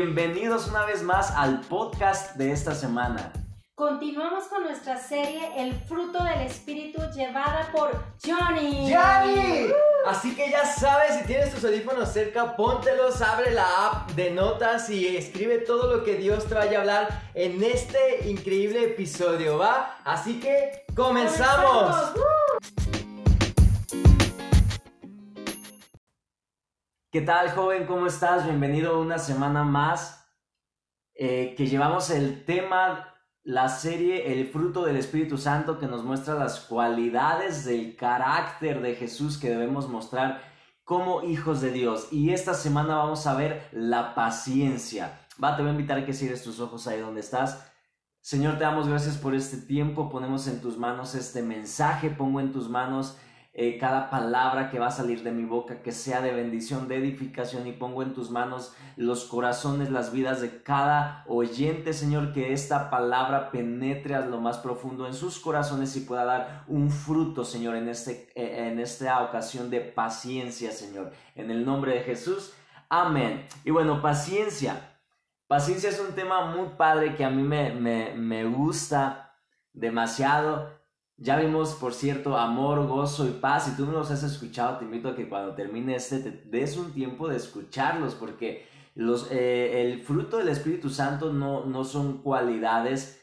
Bienvenidos una vez más al podcast de esta semana. Continuamos con nuestra serie El fruto del espíritu llevada por Johnny. ¡Johnny! Así que ya sabes, si tienes tus audífonos cerca, póntelos, abre la app de notas y escribe todo lo que Dios te vaya a hablar en este increíble episodio, ¿va? Así que comenzamos. ¿Qué tal, joven? ¿Cómo estás? Bienvenido una semana más eh, que llevamos el tema, la serie El fruto del Espíritu Santo que nos muestra las cualidades del carácter de Jesús que debemos mostrar como hijos de Dios. Y esta semana vamos a ver la paciencia. Va, te voy a invitar a que cierres tus ojos ahí donde estás. Señor, te damos gracias por este tiempo. Ponemos en tus manos este mensaje. Pongo en tus manos eh, cada palabra que va a salir de mi boca, que sea de bendición, de edificación, y pongo en tus manos los corazones, las vidas de cada oyente, Señor, que esta palabra penetre a lo más profundo en sus corazones y pueda dar un fruto, Señor, en, este, eh, en esta ocasión de paciencia, Señor. En el nombre de Jesús, amén. Y bueno, paciencia. Paciencia es un tema muy padre que a mí me, me, me gusta demasiado ya vimos, por cierto, amor, gozo y paz. Si tú no los has escuchado, te invito a que cuando termine este te des un tiempo de escucharlos, porque los, eh, el fruto del Espíritu Santo no, no son cualidades,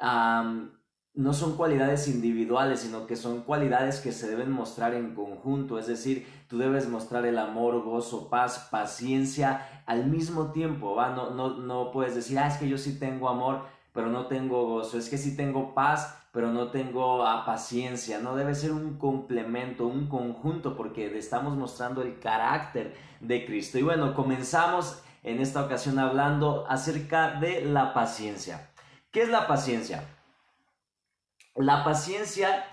no son cualidades individuales, sino que son cualidades que se deben mostrar en conjunto. Es decir, tú debes mostrar el amor, gozo, paz, paciencia al mismo tiempo. ¿va? No, no, no puedes decir, ah, es que yo sí tengo amor, pero no tengo gozo. Es que sí tengo paz, pero no tengo paciencia, no debe ser un complemento, un conjunto, porque estamos mostrando el carácter de Cristo. Y bueno, comenzamos en esta ocasión hablando acerca de la paciencia. ¿Qué es la paciencia? La paciencia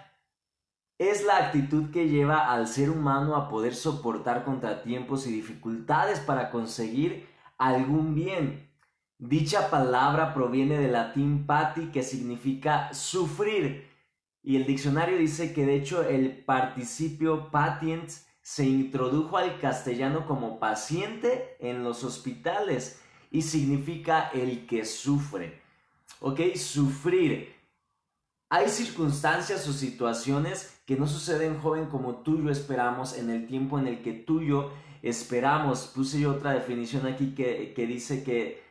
es la actitud que lleva al ser humano a poder soportar contratiempos y dificultades para conseguir algún bien. Dicha palabra proviene del latín pati que significa sufrir y el diccionario dice que de hecho el participio patient se introdujo al castellano como paciente en los hospitales y significa el que sufre. ¿Ok? Sufrir. Hay circunstancias o situaciones que no suceden joven como tú y yo esperamos en el tiempo en el que tú y yo esperamos. Puse yo otra definición aquí que, que dice que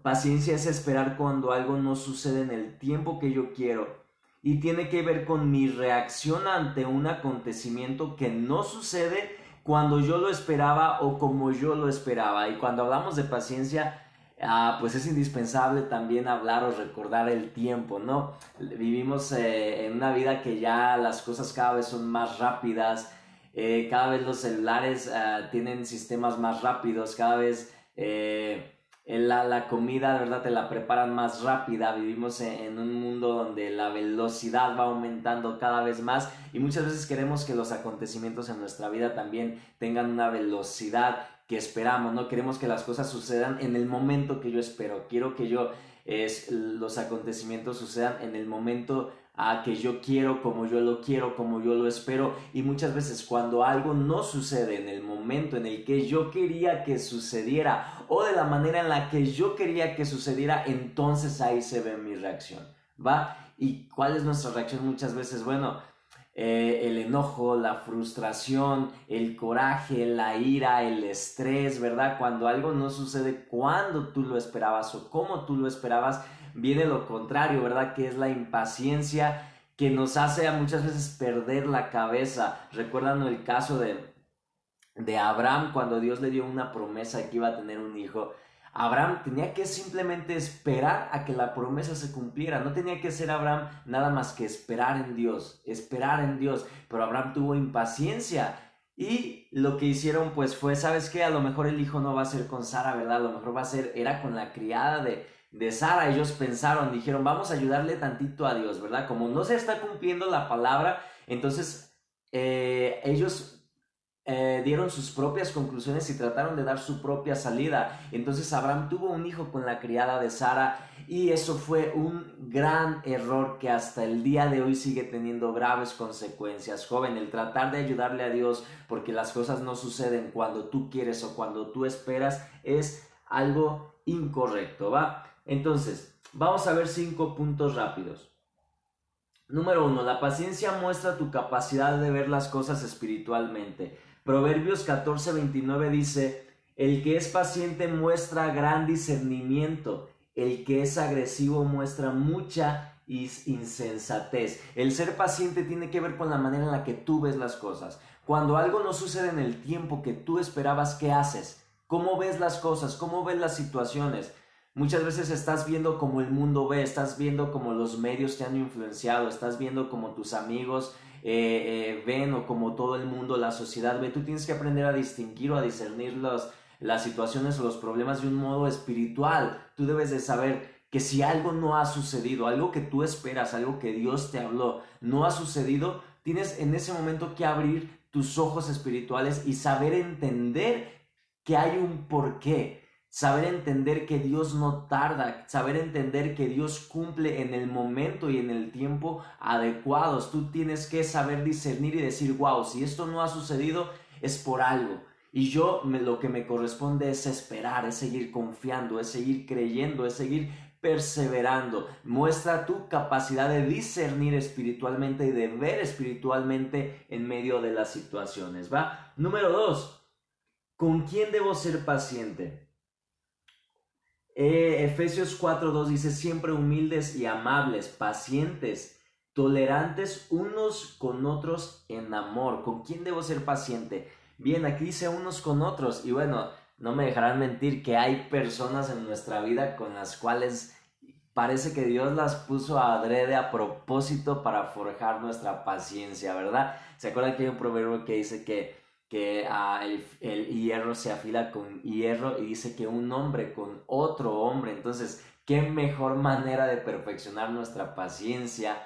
Paciencia es esperar cuando algo no sucede en el tiempo que yo quiero y tiene que ver con mi reacción ante un acontecimiento que no sucede cuando yo lo esperaba o como yo lo esperaba. Y cuando hablamos de paciencia, ah, pues es indispensable también hablar o recordar el tiempo, ¿no? Vivimos eh, en una vida que ya las cosas cada vez son más rápidas, eh, cada vez los celulares ah, tienen sistemas más rápidos, cada vez... Eh, la, la, comida, de verdad, te la preparan más rápida. Vivimos en, un mundo donde la velocidad va aumentando cada vez más y muchas veces queremos que los acontecimientos en nuestra vida también tengan una velocidad que esperamos, ¿no? Queremos que las cosas sucedan en el momento que yo espero. Quiero que yo, es, los acontecimientos sucedan en el momento a que yo quiero, como yo lo quiero, como yo lo espero. Y muchas veces cuando algo no sucede en el momento en el que yo quería que sucediera o de la manera en la que yo quería que sucediera, entonces ahí se ve mi reacción. ¿Va? ¿Y cuál es nuestra reacción muchas veces? Bueno, eh, el enojo, la frustración, el coraje, la ira, el estrés, ¿verdad? Cuando algo no sucede cuando tú lo esperabas o como tú lo esperabas, viene lo contrario, ¿verdad? Que es la impaciencia que nos hace a muchas veces perder la cabeza. Recuerdan el caso de, de Abraham cuando Dios le dio una promesa que iba a tener un hijo. Abraham tenía que simplemente esperar a que la promesa se cumpliera. No tenía que ser Abraham nada más que esperar en Dios, esperar en Dios. Pero Abraham tuvo impaciencia y lo que hicieron pues fue, ¿sabes qué? A lo mejor el hijo no va a ser con Sara, ¿verdad? A lo mejor va a ser, era con la criada de, de Sara, ellos pensaron, dijeron, vamos a ayudarle tantito a Dios, ¿verdad? Como no se está cumpliendo la palabra, entonces eh, ellos eh, dieron sus propias conclusiones y trataron de dar su propia salida. Entonces Abraham tuvo un hijo con la criada de Sara y eso fue un gran error que hasta el día de hoy sigue teniendo graves consecuencias. Joven, el tratar de ayudarle a Dios porque las cosas no suceden cuando tú quieres o cuando tú esperas es algo incorrecto, ¿va? Entonces, vamos a ver cinco puntos rápidos. Número uno, la paciencia muestra tu capacidad de ver las cosas espiritualmente. Proverbios 14:29 dice, el que es paciente muestra gran discernimiento, el que es agresivo muestra mucha insensatez. El ser paciente tiene que ver con la manera en la que tú ves las cosas. Cuando algo no sucede en el tiempo que tú esperabas, ¿qué haces? ¿Cómo ves las cosas? ¿Cómo ves las situaciones? Muchas veces estás viendo como el mundo ve, estás viendo como los medios te han influenciado, estás viendo como tus amigos eh, eh, ven o como todo el mundo, la sociedad ve. Tú tienes que aprender a distinguir o a discernir las situaciones o los problemas de un modo espiritual. Tú debes de saber que si algo no ha sucedido, algo que tú esperas, algo que Dios te habló, no ha sucedido, tienes en ese momento que abrir tus ojos espirituales y saber entender que hay un porqué, saber entender que Dios no tarda, saber entender que Dios cumple en el momento y en el tiempo adecuados. Tú tienes que saber discernir y decir, wow, si esto no ha sucedido es por algo. Y yo lo que me corresponde es esperar, es seguir confiando, es seguir creyendo, es seguir perseverando. Muestra tu capacidad de discernir espiritualmente y de ver espiritualmente en medio de las situaciones. ¿Va? Número dos, ¿con quién debo ser paciente? Eh, Efesios 4.2 dice, siempre humildes y amables, pacientes, tolerantes unos con otros en amor. ¿Con quién debo ser paciente? Bien, aquí dice unos con otros y bueno, no me dejarán mentir que hay personas en nuestra vida con las cuales parece que Dios las puso adrede a propósito para forjar nuestra paciencia, ¿verdad? ¿Se acuerdan que hay un proverbio que dice que, que ah, el, hierro se afila con hierro y dice que un hombre con otro hombre? Entonces, ¿qué mejor manera de perfeccionar nuestra paciencia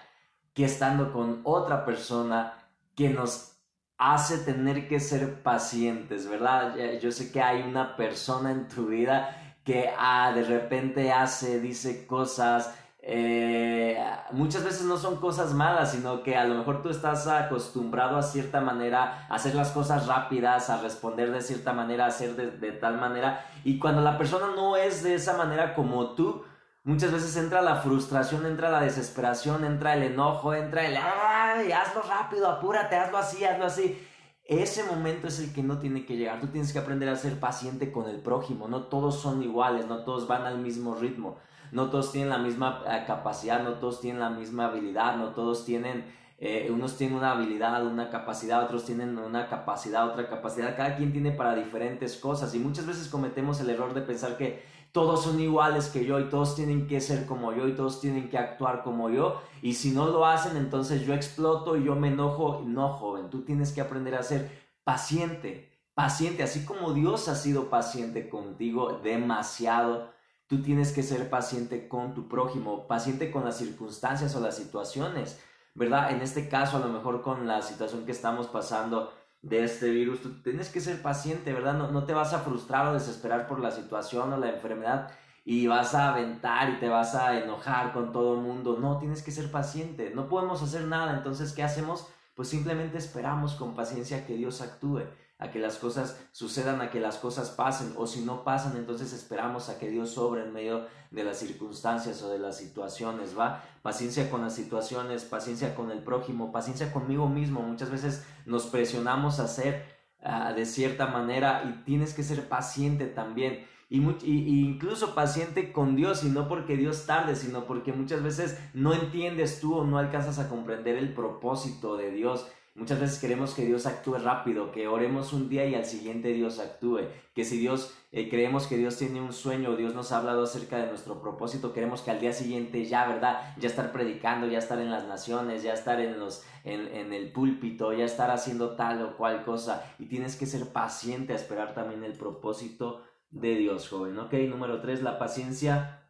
que estando con otra persona que nos hace tener que ser pacientes, ¿verdad? Yo sé que hay una persona en tu vida que ah, de repente hace, dice cosas, eh, muchas veces no son cosas malas, sino que a lo mejor tú estás acostumbrado a cierta manera a hacer las cosas rápidas, a responder de cierta manera, a hacer de, tal manera, y cuando la persona no es de esa manera como tú, Muchas veces entra la frustración, entra la desesperación, entra el enojo, entra el ¡ay! Hazlo rápido, apúrate, hazlo así, hazlo así. Ese momento es el que no tiene que llegar. Tú tienes que aprender a ser paciente con el prójimo. No todos son iguales, no todos van al mismo ritmo, no todos tienen la misma eh, capacidad, no todos tienen la misma habilidad, no todos tienen, eh, unos tienen una habilidad, una capacidad, otros tienen una capacidad, otra capacidad. Cada quien tiene para diferentes cosas y muchas veces cometemos el error de pensar que todos son iguales que yo y todos tienen que ser como yo y todos tienen que actuar como yo. Y si no lo hacen, entonces yo exploto y yo me enojo. No, joven, tú tienes que aprender a ser paciente, paciente, así como Dios ha sido paciente contigo demasiado. Tú tienes que ser paciente con tu prójimo, paciente con las circunstancias o las situaciones, ¿verdad? En este caso, a lo mejor con la situación que estamos pasando de este virus, tú tienes que ser paciente, ¿verdad? No, no te vas a frustrar o desesperar por la situación o la enfermedad y vas a aventar y te vas a enojar con todo el mundo. No, tienes que ser paciente. No podemos hacer nada. Entonces, ¿qué hacemos? Pues simplemente esperamos con paciencia que Dios actúe a que las cosas sucedan, a que las cosas pasen, o si no pasan, entonces esperamos a que Dios sobre en medio de las circunstancias o de las situaciones, ¿va? Paciencia con las situaciones, paciencia con el prójimo, paciencia conmigo mismo. Muchas veces nos presionamos a hacer ah, de cierta manera y tienes que ser paciente también. Y, incluso paciente con Dios y no porque Dios tarde, sino porque muchas veces no entiendes tú o no alcanzas a comprender el propósito de Dios Muchas veces queremos que Dios actúe rápido, que oremos un día y al siguiente Dios actúe, que si Dios eh, creemos que Dios tiene un sueño, Dios nos ha hablado acerca de nuestro propósito, queremos que al día siguiente ya, ¿verdad? Ya estar predicando, ya estar en las naciones, ya estar en, los, en, en el púlpito, ya estar haciendo tal o cual cosa. Y tienes que ser paciente a esperar también el propósito de Dios, joven. Ok, número tres, la paciencia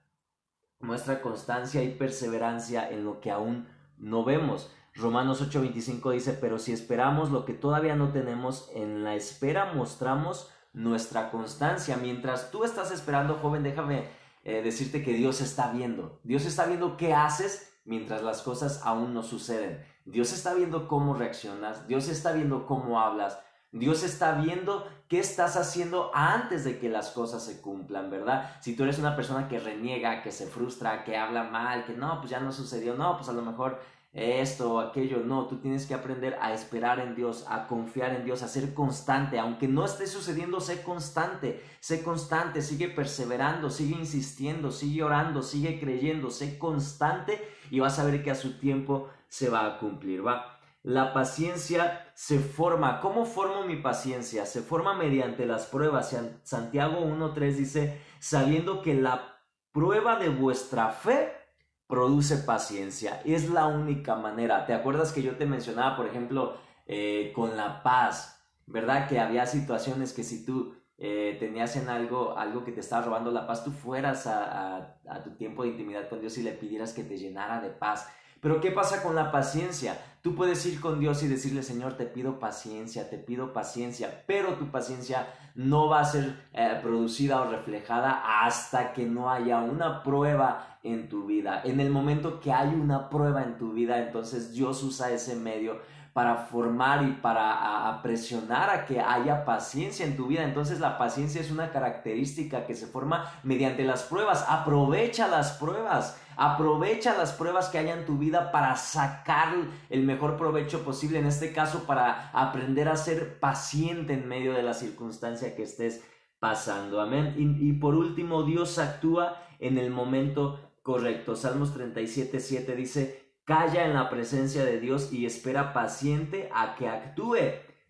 muestra constancia y perseverancia en lo que aún no vemos. Romanos 8:25 dice, pero si esperamos lo que todavía no tenemos, en la espera mostramos nuestra constancia. Mientras tú estás esperando, joven, déjame eh, decirte que Dios está viendo. Dios está viendo qué haces mientras las cosas aún no suceden. Dios está viendo cómo reaccionas, Dios está viendo cómo hablas. Dios está viendo qué estás haciendo antes de que las cosas se cumplan, ¿verdad? Si tú eres una persona que reniega, que se frustra, que habla mal, que no, pues ya no sucedió, no, pues a lo mejor esto o aquello, no, tú tienes que aprender a esperar en Dios, a confiar en Dios, a ser constante, aunque no esté sucediendo, sé constante, sé constante, sigue perseverando, sigue insistiendo, sigue orando, sigue creyendo, sé constante y vas a ver que a su tiempo se va a cumplir, ¿va? La paciencia se forma. ¿Cómo formo mi paciencia? Se forma mediante las pruebas. Santiago 1.3 dice, sabiendo que la prueba de vuestra fe produce paciencia. Es la única manera. ¿Te acuerdas que yo te mencionaba, por ejemplo, eh, con la paz? ¿Verdad? Que había situaciones que si tú eh, tenías en algo, algo que te estaba robando la paz, tú fueras a tu tiempo de intimidad con Dios y le pidieras que te llenara de paz. Pero ¿qué pasa con la paciencia? Tú puedes ir con Dios y decirle, Señor, te pido paciencia, te pido paciencia, pero tu paciencia no va a ser eh, producida o reflejada hasta que no haya una prueba en tu vida. En el momento que hay una prueba en tu vida, entonces Dios usa ese medio para formar y para presionar a que haya paciencia en tu vida. Entonces la paciencia es una característica que se forma mediante las pruebas. Aprovecha las pruebas. Aprovecha las pruebas que haya en tu vida para sacar el mejor provecho posible. En este caso, para aprender a ser paciente en medio de la circunstancia que estés pasando. Amén. Y, y por último, Dios actúa en el momento correcto. Salmos 37, 7 dice, Calla en la presencia de Dios y espera paciente a que actúe.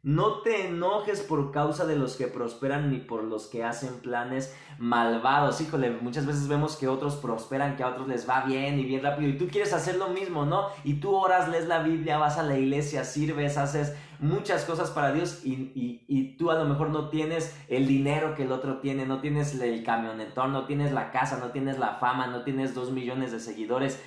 No te enojes por causa de los que prosperan ni por los que hacen planes malvados. Híjole, muchas veces vemos que otros prosperan, que a otros les va bien y bien rápido y tú quieres hacer lo mismo, ¿no? Y tú oras, lees la Biblia, vas a la iglesia, sirves, haces muchas cosas para Dios y, tú a lo mejor no tienes el dinero que el otro tiene, no tienes el camionetón, no tienes la casa, no tienes la fama, no tienes dos millones de seguidores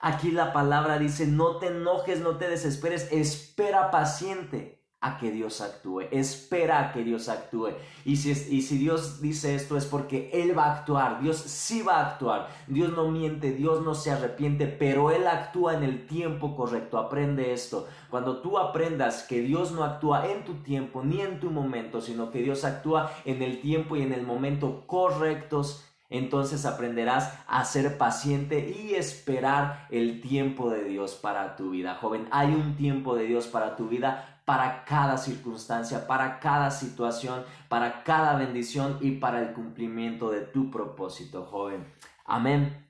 Aquí la palabra dice, no te enojes, no te desesperes, espera paciente a que Dios actúe, espera a que Dios actúe. Y si, y si Dios dice esto es porque Él va a actuar, Dios sí va a actuar, Dios no miente, Dios no se arrepiente, pero Él actúa en el tiempo correcto, aprende esto. Cuando tú aprendas que Dios no actúa en tu tiempo ni en tu momento, sino que Dios actúa en el tiempo y en el momento correctos, entonces aprenderás a ser paciente y esperar el tiempo de Dios para tu vida. Joven, hay un tiempo de Dios para tu vida, para cada circunstancia, para cada situación, para cada bendición y para el cumplimiento de tu propósito, joven. Amén.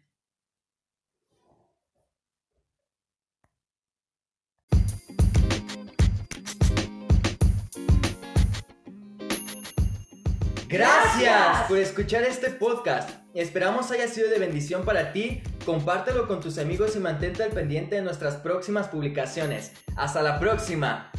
Gracias por escuchar este podcast. Esperamos haya sido de bendición para ti. Compártelo con tus amigos y mantente al pendiente de nuestras próximas publicaciones. Hasta la próxima.